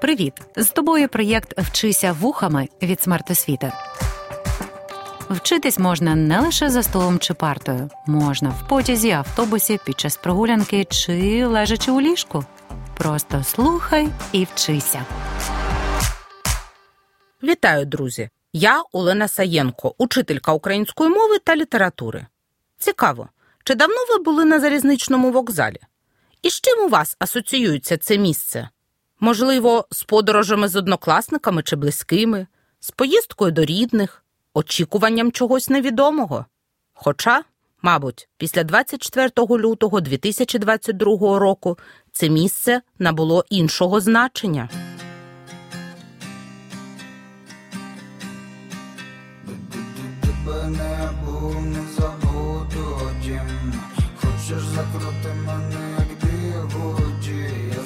Привіт! З тобою проєкт Вчися вухами від смертосвіти. Вчитись можна не лише за столом чи партою, можна в потязі, автобусі, під час прогулянки чи лежачи у ліжку. Просто слухай і вчися. Вітаю, друзі! Я Олена Саєнко, учителька української мови та літератури. Цікаво, чи давно ви були на залізничному вокзалі? І з чим у вас асоціюється це місце? Можливо, з подорожами з однокласниками чи близькими, з поїздкою до рідних, очікуванням чогось невідомого. Хоча, мабуть, після 24 лютого 2022 року це місце набуло іншого значення. Хочеш закрути мене, як бігуді Я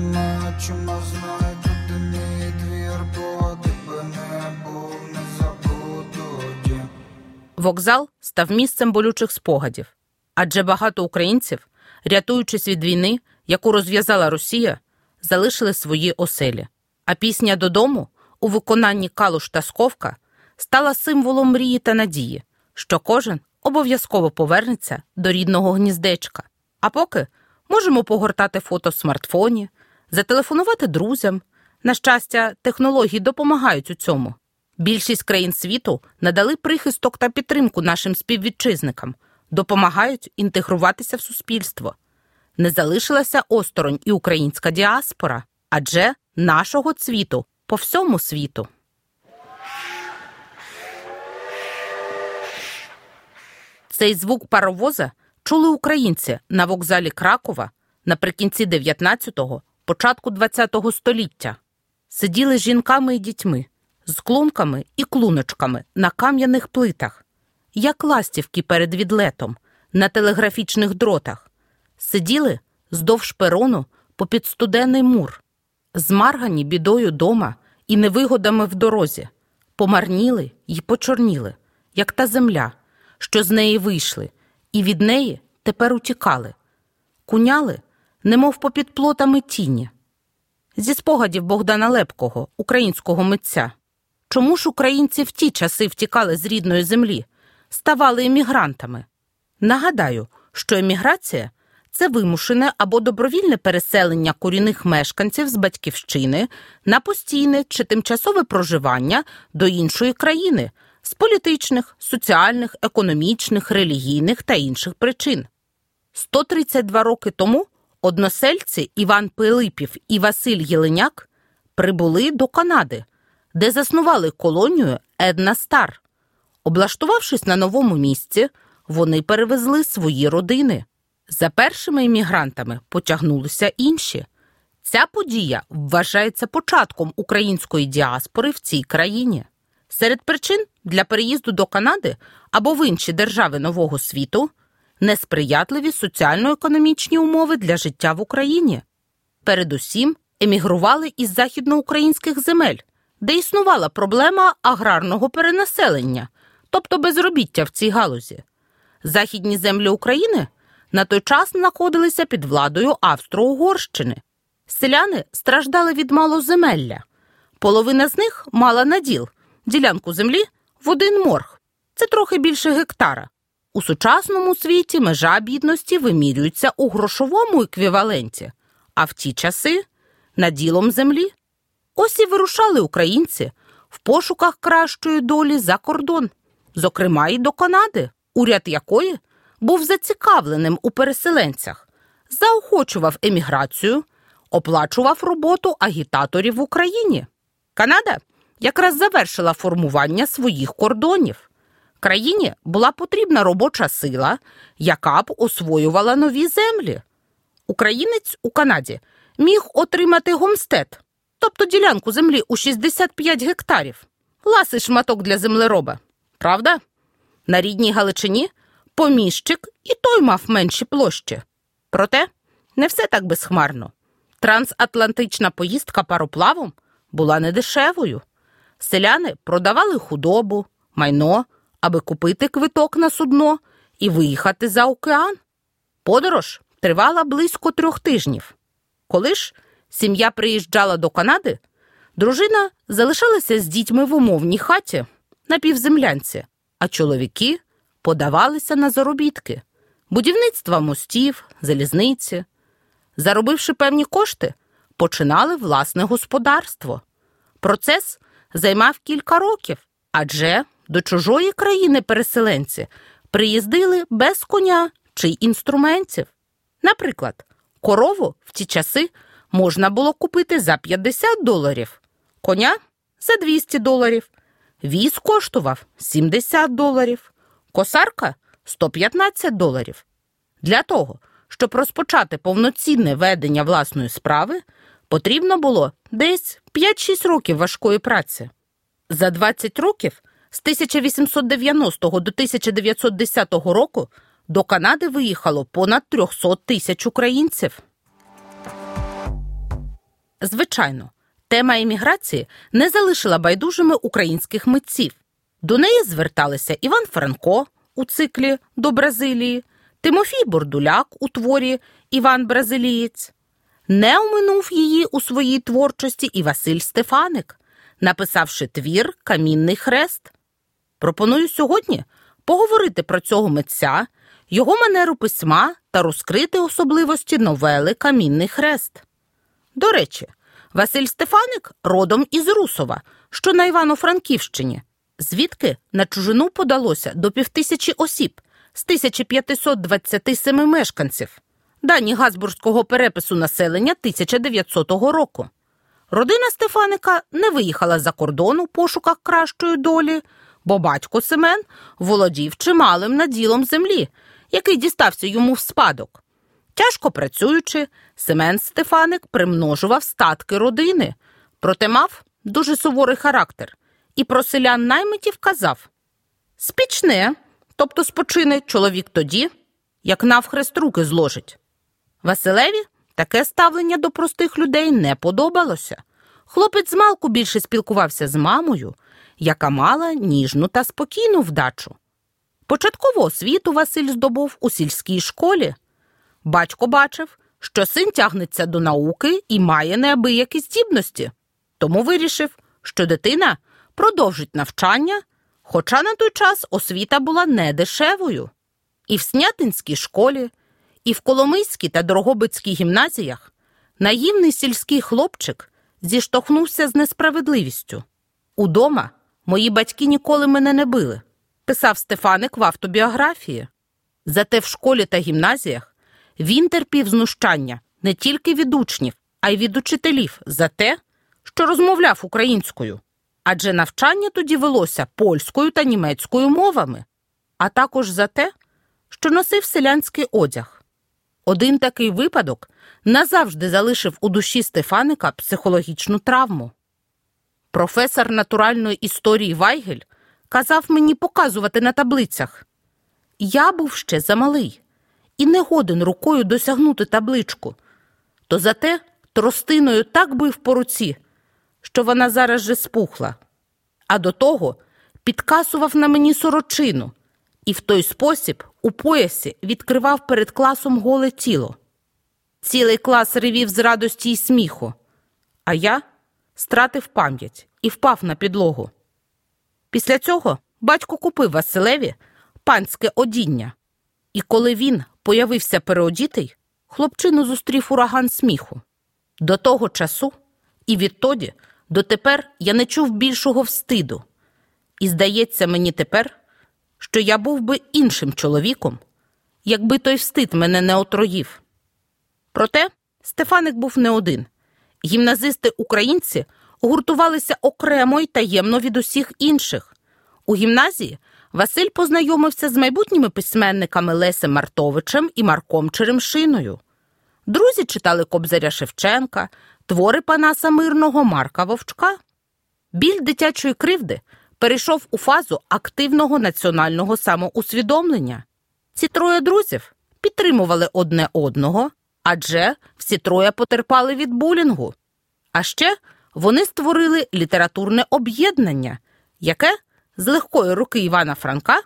закритими очима знаю, тут мій двір Бо тебе не був, не забуду Вокзал став місцем болючих спогадів, адже багато українців, рятуючись від війни, яку розв'язала Росія, залишили свої оселі. А пісня додому у виконанні Калуш та Сковка стала символом мрії та надії, що кожен обов'язково повернеться до рідного гніздечка. А поки можемо погортати фото в смартфоні, зателефонувати друзям. На щастя, технології допомагають у цьому. Більшість країн світу надали прихисток та підтримку нашим співвітчизникам, допомагають інтегруватися в суспільство. Не залишилася осторонь і українська діаспора, адже нашого цвіту по всьому світу. Цей звук паровоза чули українці на вокзалі Кракова наприкінці 19-го, початку 20-го століття. Сиділи з жінками і дітьми, з клунками і клуночками на кам'яних плитах, як ластівки перед відлетом, на телеграфічних дротах. Сиділи здовж перону попід студений мур, змаргані бідою дома і невигодами в дорозі, помарніли й почорніли, як та земля, що з неї вийшли, і від неї тепер утікали, куняли, немов попід плотами тіні. Зі спогадів Богдана Лепкого, українського митця. Чому ж українці в ті часи втікали з рідної землі, ставали емігрантами? Нагадаю, що еміграція це вимушене або добровільне переселення корінних мешканців з батьківщини на постійне чи тимчасове проживання до іншої країни з політичних, соціальних, економічних, релігійних та інших причин. 132 роки тому односельці Іван Пилипів і Василь Єленяк прибули до Канади, де заснували колонію Една Стар. Облаштувавшись на новому місці, вони перевезли свої родини. За першими іммігрантами потягнулися інші. Ця подія вважається початком української діаспори в цій країні. Серед причин для переїзду до Канади або в інші держави Нового світу несприятливі соціально-економічні умови для життя в Україні. Передусім емігрували із західноукраїнських земель, де існувала проблема аграрного перенаселення, тобто безробіття в цій галузі. Західні землі України на той час знаходилися під владою Австро-Угорщини. Селяни страждали від малоземелля. Половина з них мала наділ ділянку землі в один морг. Це трохи більше гектара. У сучасному світі межа бідності вимірюється у грошовому еквіваленті, а в ті часи наділом землі. Ось і вирушали українці в пошуках кращої долі за кордон, зокрема і до Канади, уряд якої був зацікавленим у переселенцях, заохочував еміграцію, оплачував роботу агітаторів в Україні. Канада якраз завершила формування своїх кордонів. Країні була потрібна робоча сила, яка б освоювала нові землі. Українець у Канаді міг отримати гомстед, тобто ділянку землі у 65 гектарів, ласий шматок для землероба. Правда? На рідній Галичині поміщик і той мав менші площі. Проте не все так безхмарно. Трансатлантична поїздка пароплавом була недешевою. Селяни продавали худобу, майно, аби купити квиток на судно і виїхати за океан. Подорож тривала близько трьох тижнів. Коли ж сім'я приїжджала до Канади, дружина залишалася з дітьми в умовній хаті на півземлянці, а чоловіки подавалися на заробітки, будівництва мостів, залізниці. Заробивши певні кошти, починали власне господарство. Процес займав кілька років, адже до чужої країни переселенці приїздили без коня чи інструментів. Наприклад, корову в ті часи можна було купити за 50 доларів, коня за 200 доларів, віз коштував 70 доларів, косарка 115 доларів. Для того, щоб розпочати повноцінне ведення власної справи, потрібно було десь 5-6 років важкої праці. За 20 років з 1890 до 1910 року до Канади виїхало понад 300 тисяч українців. Звичайно, тема імміграції не залишила байдужими українських митців. До неї зверталися Іван Франко у циклі До Бразилії, Тимофій Бордуляк у творі Іван Бразилієць. Не оминув її у своїй творчості і Василь Стефаник, написавши твір Камінний хрест. Пропоную сьогодні поговорити про цього митця, його манеру письма та розкрити особливості новели Камінний хрест. До речі, Василь Стефаник родом із Русова, що на Івано-Франківщині, звідки на чужину подалося до півтисячі осіб з 1527 мешканців, дані Газбурзького перепису населення 1900 року. Родина Стефаника не виїхала за кордон у пошуках кращої долі, бо батько Семен володів чималим наділом землі, який дістався йому в спадок. Тяжко працюючи, Семен Стефаник примножував статки родини, проте мав дуже суворий характер і про селян наймитів казав спічне, тобто спочине чоловік тоді, як навхрест руки зложить. Василеві таке ставлення до простих людей не подобалося. Хлопець змалку більше спілкувався з мамою, яка мала ніжну та спокійну вдачу. Початкову освіту Василь здобув у сільській школі. Батько бачив, що син тягнеться до науки і має неабиякі здібності, тому вирішив, що дитина продовжить навчання, хоча на той час освіта була недешевою. І в Снятинській школі, і в Коломийській та Дрогобицькій гімназіях наївний сільський хлопчик зіштовхнувся з несправедливістю. Удома мої батьки ніколи мене не били, писав Стефаник в автобіографії. Зате в школі та гімназіях він терпів знущання не тільки від учнів, а й від учителів за те, що розмовляв українською. Адже навчання тоді велося польською та німецькою мовами, а також за те, що носив селянський одяг. Один такий випадок назавжди залишив у душі Стефаника психологічну травму. Професор натуральної історії Вайгель казав мені показувати на таблицях. Я був ще замалий і не годен рукою досягнути табличку, то зате тростиною так бив по руці, що вона зараз же спухла, а до того підкасував на мені сорочину і в той спосіб у поясі відкривав перед класом голе тіло. Цілий клас ревів з радості й сміху, а я стратив пам'ять і впав на підлогу. Після цього батько купив Василеві панське одіння, і коли він появився переодітий, хлопчину зустрів ураган сміху. До того часу і відтоді дотепер я не чув більшого встиду, і здається мені тепер, що я був би іншим чоловіком, якби той встид мене не отроїв. Проте Стефаник був не один. Гімназисти українці гуртувалися окремо й таємно від усіх інших. У гімназії Василь познайомився з майбутніми письменниками Лесем Мартовичем і Марком Черемшиною. Друзі читали Кобзаря Шевченка, твори Панаса Мирного Марка Вовчка. Біль дитячої кривди перейшов у фазу активного національного самоусвідомлення. Ці троє друзів підтримували одне одного, адже всі троє потерпали від булінгу. А ще вони створили літературне об'єднання, яке з легкої руки Івана Франка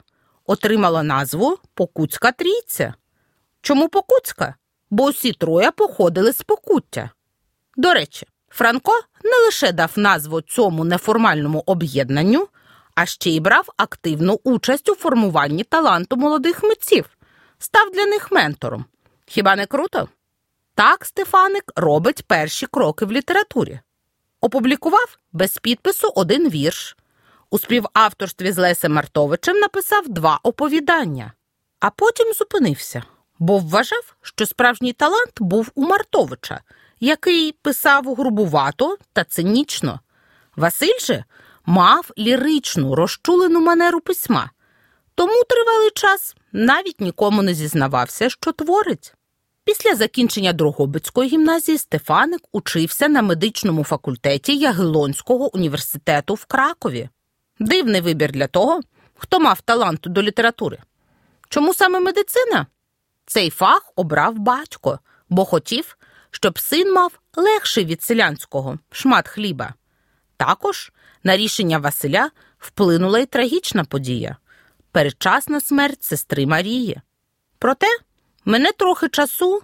отримало назву Покутська трійця. Чому Покутська? Бо усі троє походили з Покуття. До речі, Франко не лише дав назву цьому неформальному об'єднанню, а ще й брав активну участь у формуванні таланту молодих митців, став для них ментором. Хіба не круто? Так Стефаник робить перші кроки в літературі. Опублікував без підпису один вірш. У співавторстві з Лесем Мартовичем написав два оповідання, а потім зупинився, бо вважав, що справжній талант був у Мартовича, який писав грубувато та цинічно. Василь же мав ліричну, розчулену манеру письма, тому тривалий час навіть нікому не зізнавався, що творить. Після закінчення Дрогобицької гімназії Стефаник учився на медичному факультеті Ягелонського університету в Кракові. Дивний вибір для того, хто мав талант до літератури. Чому саме медицина? Цей фах обрав батько, бо хотів, щоб син мав легший від селянського шмат хліба. Також на рішення Василя вплинула й трагічна подія передчасна смерть сестри Марії. Проте мене трохи часу,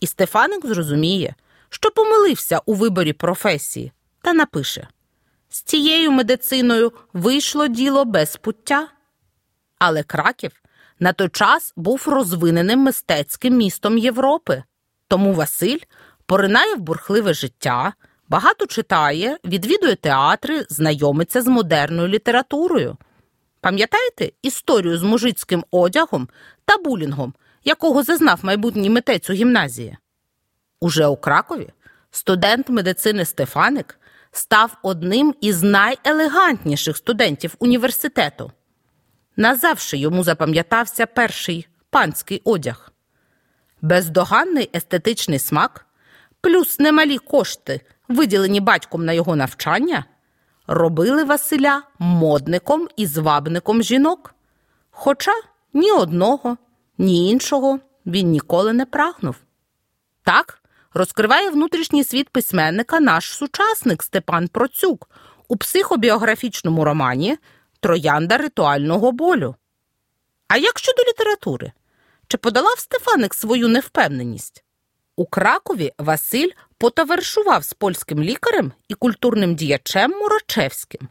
і Стефаник зрозуміє, що помилився у виборі професії, та напише з цією медициною вийшло діло без пуття. Але Краків на той час був розвиненим мистецьким містом Європи, тому Василь поринає в бурхливе життя, багато читає, відвідує театри, знайомиться з модерною літературою. Пам'ятаєте історію з мужицьким одягом та булінгом, якого зазнав майбутній митець у гімназії? Уже у Кракові студент медицини Стефаник став одним із найелегантніших студентів університету. Назавше йому запам'ятався перший панський одяг. Бездоганний естетичний смак, плюс немалі кошти, виділені батьком на його навчання, робили Василя модником і звабником жінок. Хоча ні одного, ні іншого він ніколи не прагнув. Так розкриває внутрішній світ письменника наш сучасник Степан Процюк у психобіографічному романі Троянда ритуального болю. А як щодо літератури? Чи подолав Стефаник свою невпевненість? У Кракові Василь потоваришував з польським лікарем і культурним діячем Морочевським.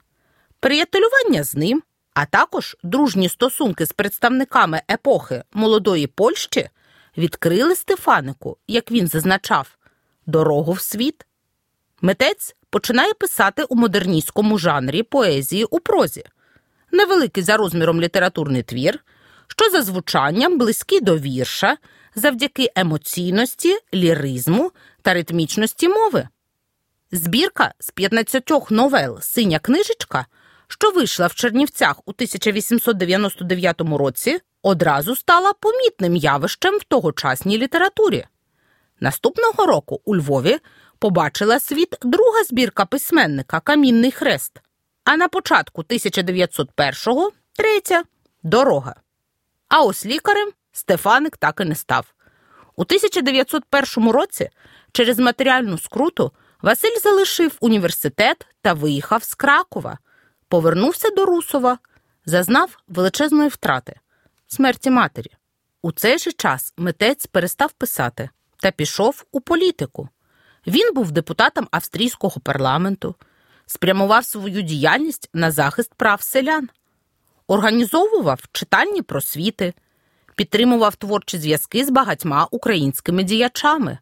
Приятелювання з ним, а також дружні стосунки з представниками епохи молодої Польщі відкрили Стефанику, як він зазначав, дорогу в світ. Митець починає писати у модерністському жанрі поезії у прозі, невеликий за розміром літературний твір, що за звучанням близький до вірша завдяки емоційності, ліризму та ритмічності мови. Збірка з 15 новел Синя книжечка, що вийшла в Чернівцях у 1899 році, одразу стала помітним явищем в тогочасній літературі. Наступного року у Львові побачила світ друга збірка письменника Камінний хрест, а на початку 1901-го третя дорога. А ось лікарем Стефаник так і не став. У 1901 році через матеріальну скруту Василь залишив університет та виїхав з Кракова, повернувся до Русова, зазнав величезної втрати смерті матері. У цей же час митець перестав писати та пішов у політику. Він був депутатом австрійського парламенту, спрямував свою діяльність на захист прав селян, організовував читальні просвіти, підтримував творчі зв'язки з багатьма українськими діячами.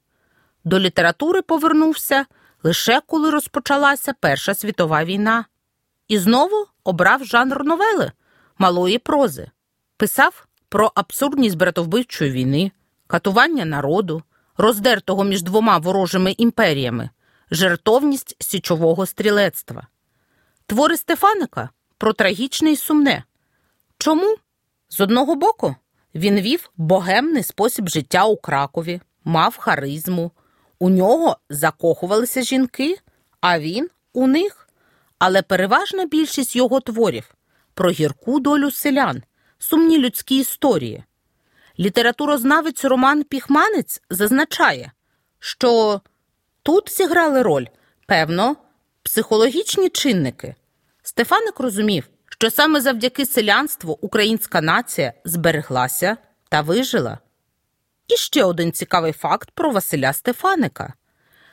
До літератури повернувся лише коли розпочалася Перша світова війна. І знову обрав жанр новели малої прози, писав про абсурдність братовбивчої війни, катування народу, роздертого між двома ворожими імперіями, жертовність січового стрілецтва. Твори Стефаника про трагічне і сумне. Чому? З одного боку, він вів богемний спосіб життя у Кракові, мав харизму. У нього закохувалися жінки, а він у них. Але переважна більшість його творів про гірку долю селян, сумні людські історії. Літературознавець Роман Піхманець зазначає, що тут зіграли роль, певно, психологічні чинники. Стефаник розумів, що саме завдяки селянству українська нація збереглася та вижила. І ще один цікавий факт про Василя Стефаника.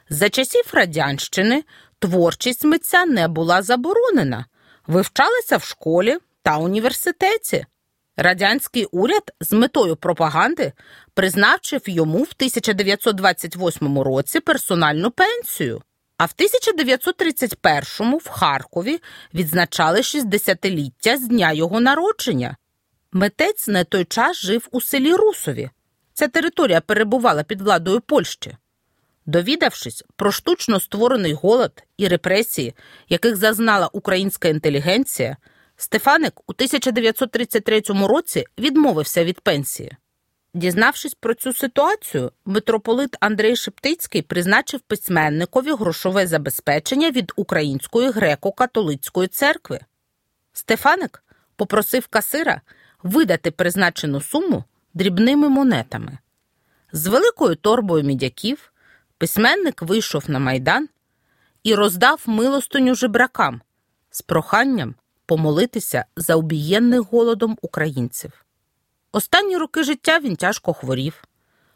За часів радянщини творчість митця не була заборонена, вивчалася в школі та університеті. Радянський уряд з метою пропаганди призначив йому в 1928 році персональну пенсію, а в 1931 в Харкові відзначали 60-ліття з дня його народження. Митець на той час жив у селі Русові. Ця територія перебувала під владою Польщі. Довідавшись про штучно створений голод і репресії, яких зазнала українська інтелігенція, Стефаник у 1933 році відмовився від пенсії. Дізнавшись про цю ситуацію, митрополит Андрей Шептицький призначив письменникові грошове забезпечення від Української греко-католицької церкви. Стефаник попросив касира видати призначену суму дрібними монетами. З великою торбою мідяків письменник вийшов на майдан і роздав милостиню жебракам з проханням помолитися за обієнних голодом українців. Останні роки життя він тяжко хворів,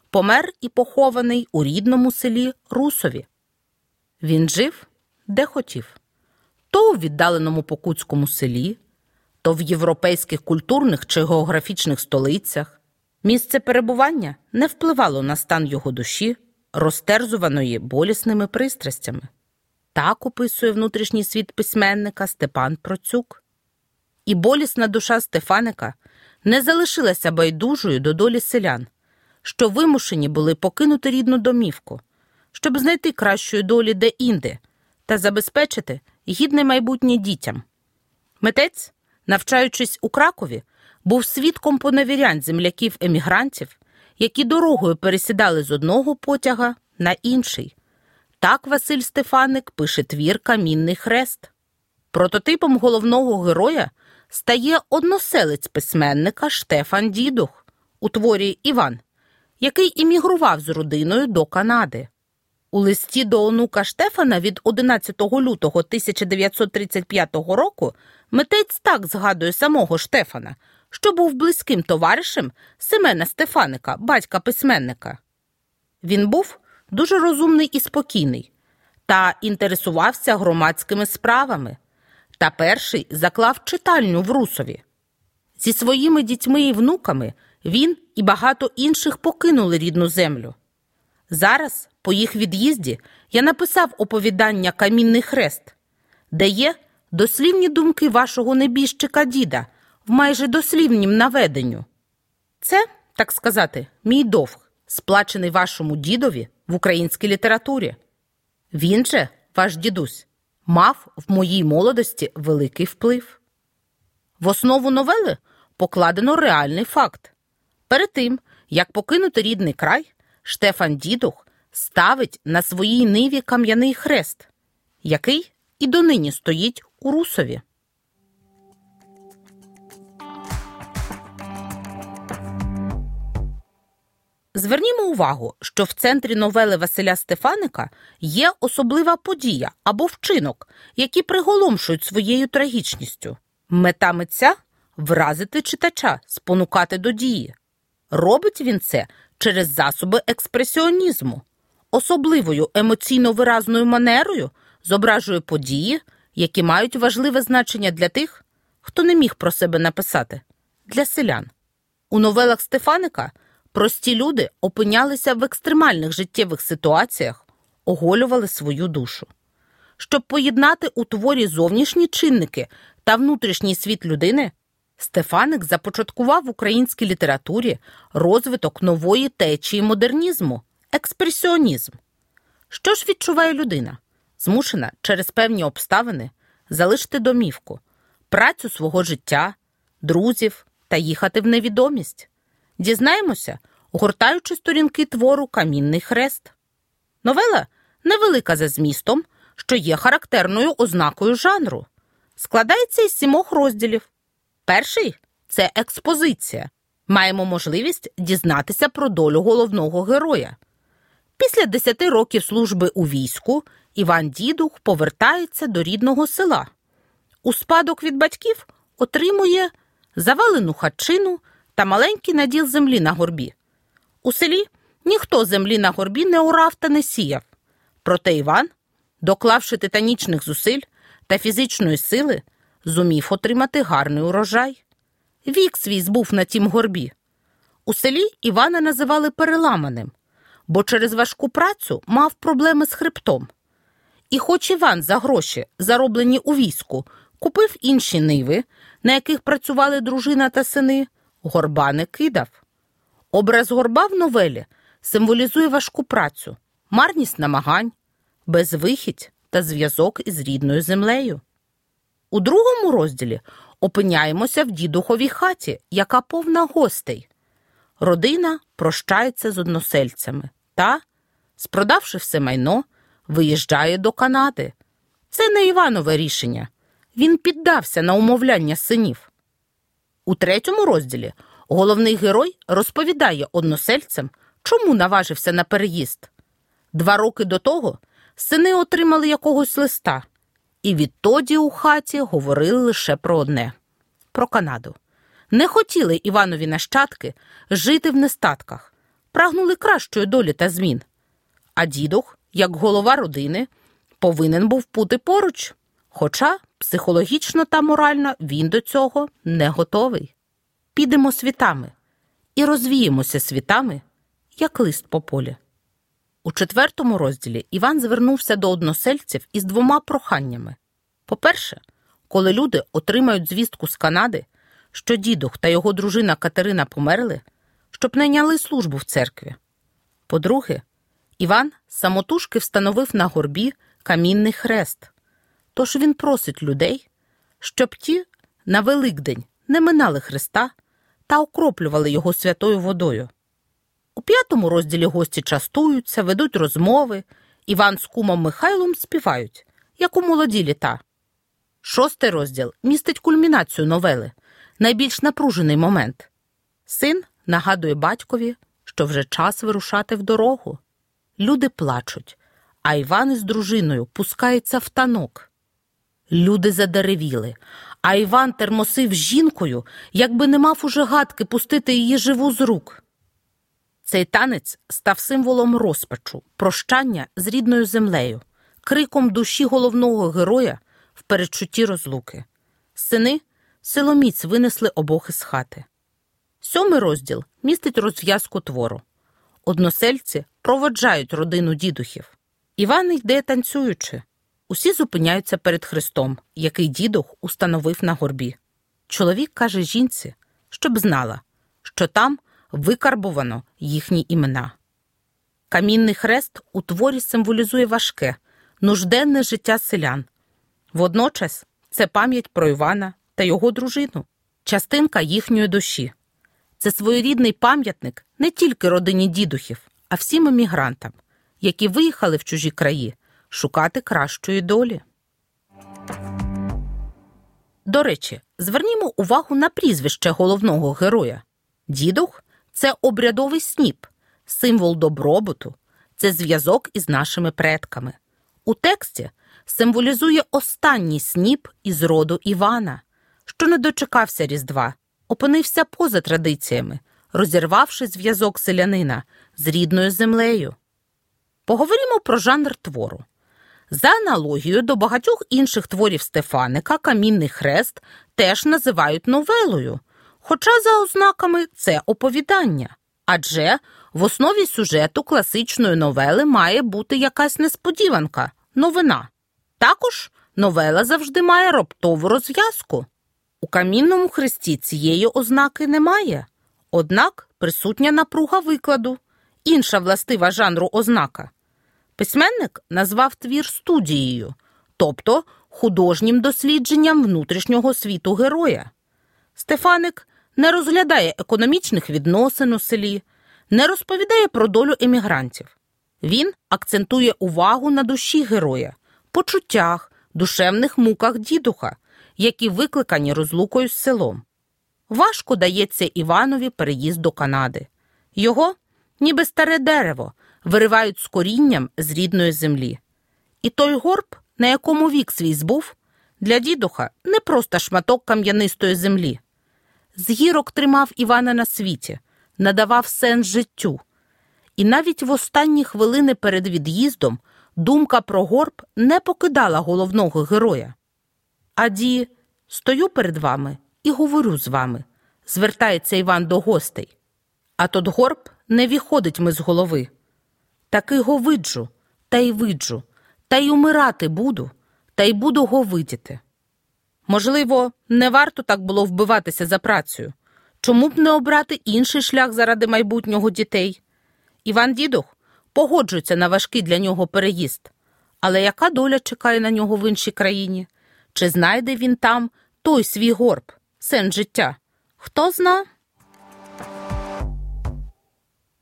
помер і похований у рідному селі Русові. Він жив де хотів то у віддаленому покутському селі, то в європейських культурних чи географічних столицях. Місце перебування не впливало на стан його душі, розтерзуваної болісними пристрастями. Так описує внутрішній світ письменника Степан Процюк. І болісна душа Стефаника не залишилася байдужою до долі селян, що вимушені були покинути рідну домівку, щоб знайти кращої долі де-інде та забезпечити гідне майбутнє дітям. Митець, навчаючись у Кракові, був свідком поневірянь земляків емігрантів, які дорогою пересідали з одного потяга на інший. Так Василь Стефаник пише твір Камінний хрест. Прототипом головного героя стає односелець письменника Штефан Дідух у творі Іван, який іммігрував з родиною до Канади. У листі до онука Штефана від 11 лютого 1935 року митець так згадує самого Штефана, що був близьким товаришем Семена Стефаника, батька письменника. Він був дуже розумний і спокійний та інтересувався громадськими справами. Та перший заклав читальню в Русові. Зі своїми дітьми і внуками він і багато інших покинули рідну землю. Зараз, по їх від'їзді, я написав оповідання Камінний хрест, де є дослівні думки вашого небіжчика діда майже дослівнім наведенню. Це, так сказати, мій довг, сплачений вашому дідові в українській літературі. Він же, ваш дідусь, мав в моїй молодості великий вплив. В основу новели покладено реальний факт. Перед тим, як покинути рідний край, Штефан Дідух ставить на своїй ниві кам'яний хрест, який і донині стоїть у Русові. Звернімо увагу, що в центрі новели Василя Стефаника є особлива подія або вчинок, які приголомшують своєю трагічністю. Мета митця вразити читача, спонукати до дії. Робить він це через засоби експресіонізму, особливою емоційно виразною манерою зображує події, які мають важливе значення для тих, хто не міг про себе написати, для селян. У новелах Стефаника. Прості люди опинялися в екстремальних життєвих ситуаціях, оголювали свою душу. Щоб поєднати у творі зовнішні чинники та внутрішній світ людини, Стефаник започаткував в українській літературі розвиток нової течії модернізму, експресіонізм. Що ж відчуває людина, змушена через певні обставини залишити домівку, працю свого життя, друзів та їхати в невідомість? Дізнаємося, гортаючи сторінки твору Камінний хрест. Новела невелика за змістом, що є характерною ознакою жанру. Складається із сімох розділів. Перший це експозиція. Маємо можливість дізнатися про долю головного героя. Після десяти років служби у війську Іван Дідух повертається до рідного села. У спадок від батьків отримує завалену хатчину та маленький наділ землі на горбі. У селі ніхто землі на горбі не орав та не сіяв. Проте Іван, доклавши титанічних зусиль та фізичної сили, зумів отримати гарний урожай. Вік свій збув на тім горбі. У селі Івана називали переламаним, бо через важку працю мав проблеми з хребтом. І хоч Іван за гроші, зароблені у війську, купив інші ниви, на яких працювали дружина та сини, горба не кидав. Образ горба в новелі символізує важку працю, марність намагань, безвихідь та зв'язок із рідною землею. У другому розділі опиняємося в дідуховій хаті, яка повна гостей. Родина прощається з односельцями та, спродавши все майно, виїжджає до Канади. Це не Іванове рішення. Він піддався на умовляння синів. У третьому розділі головний герой розповідає односельцям, чому наважився на переїзд. Два роки до того сини отримали якогось листа, і відтоді у хаті говорили лише про одне про Канаду. Не хотіли Іванові нащадки жити в нестатках, прагнули кращої долі та змін. А дідух, як голова родини, повинен був бути поруч. Хоча психологічно та морально він до цього не готовий. Підемо світами і розвіємося світами, як лист по полі. У четвертому розділі Іван звернувся до односельців із двома проханнями. По-перше, коли люди отримають звістку з Канади, що дідух та його дружина Катерина померли, щоб найняли службу в церкві. По-друге, Іван самотужки встановив на горбі камінний хрест. Тож він просить людей, щоб ті на Великдень не минали Христа та окроплювали його святою водою. У п'ятому розділі гості частуються, ведуть розмови, Іван з кумом Михайлом співають, як у молоді літа. Шостий розділ містить кульмінацію новели, найбільш напружений момент. Син нагадує батькові, що вже час вирушати в дорогу. Люди плачуть, а Іван із дружиною пускається в танок. Люди задеревіли, а Іван термосив жінкою, якби не мав уже гадки пустити її живу з рук. Цей танець став символом розпачу, прощання з рідною землею, криком душі головного героя в передчутті розлуки. Сини силоміць винесли обох із хати. Сьомий розділ містить розв'язку твору. Односельці проводжають родину дідухів. Іван йде танцюючи. Усі зупиняються перед Христом, який дідух установив на горбі. Чоловік каже жінці, щоб знала, що там викарбовано їхні імена. Камінний хрест у творі символізує важке, нужденне життя селян. Водночас це пам'ять про Івана та його дружину, частинка їхньої душі. Це своєрідний пам'ятник не тільки родині дідухів, а всім емігрантам, які виїхали в чужі краї шукати кращої долі. До речі, звернімо увагу на прізвище головного героя. Дідух це обрядовий сніп, символ добробуту, це зв'язок із нашими предками. У тексті символізує останній сніп із роду Івана, що не дочекався Різдва, опинився поза традиціями, розірвавши зв'язок селянина з рідною землею. Поговоримо про жанр твору. За аналогією до багатьох інших творів Стефаника, Камінний хрест теж називають новелою, хоча за ознаками це оповідання. Адже в основі сюжету класичної новели має бути якась несподіванка, новина. Також новела завжди має раптову розв'язку. У камінному хресті цієї ознаки немає, однак присутня напруга викладу, інша властива жанру ознака. Письменник назвав твір студією, тобто художнім дослідженням внутрішнього світу героя. Стефаник не розглядає економічних відносин у селі, не розповідає про долю емігрантів. Він акцентує увагу на душі героя, почуттях, душевних муках дідуха, які викликані розлукою з селом. Важко дається Іванові переїзд до Канади. Його, ніби старе дерево, виривають з корінням з рідної землі. І той горб, на якому вік свій збув, для дідуха не просто шматок кам'янистої землі. З гірок тримав Івана на світі, надавав сенс життю. І навіть в останні хвилини перед від'їздом думка про горб не покидала головного героя. Аді, стою перед вами і говорю з вами, звертається Іван до гостей. А тот горб не виходить ми з голови. Таки го виджу, та й виджу, та й умирати буду, та й буду го видіти. Можливо, не варто так було вбиватися за працею. Чому б не обрати інший шлях заради майбутнього дітей? Іван Дідух погоджується на важкий для нього переїзд. Але яка доля чекає на нього в іншій країні? Чи знайде він там той свій горб, сен життя? Хто зна?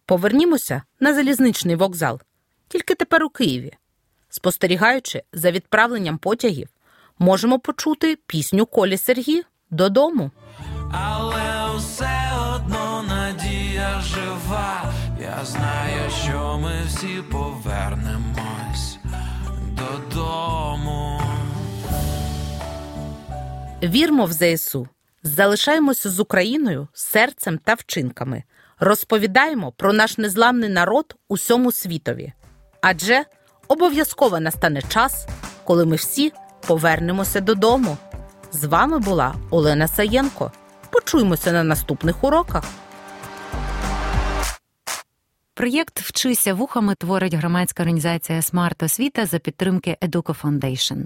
Повернімося на залізничний вокзал, тільки тепер у Києві. Спостерігаючи за відправленням потягів, можемо почути пісню Колі Сергій додому. Але все одно надія жива. Я знаю, що ми всі повернемось додому. Вірмо в ЗСУ, залишаємося з Україною серцем та вчинками, розповідаємо про наш незламний народ усьому світові. Адже обов'язково настане час, коли ми всі повернемося додому. З вами була Олена Саєнко. Почуємося на наступних уроках. Проєкт Вчися вухами творить громадська організація Смарт Освіта за підтримки Educo Foundation.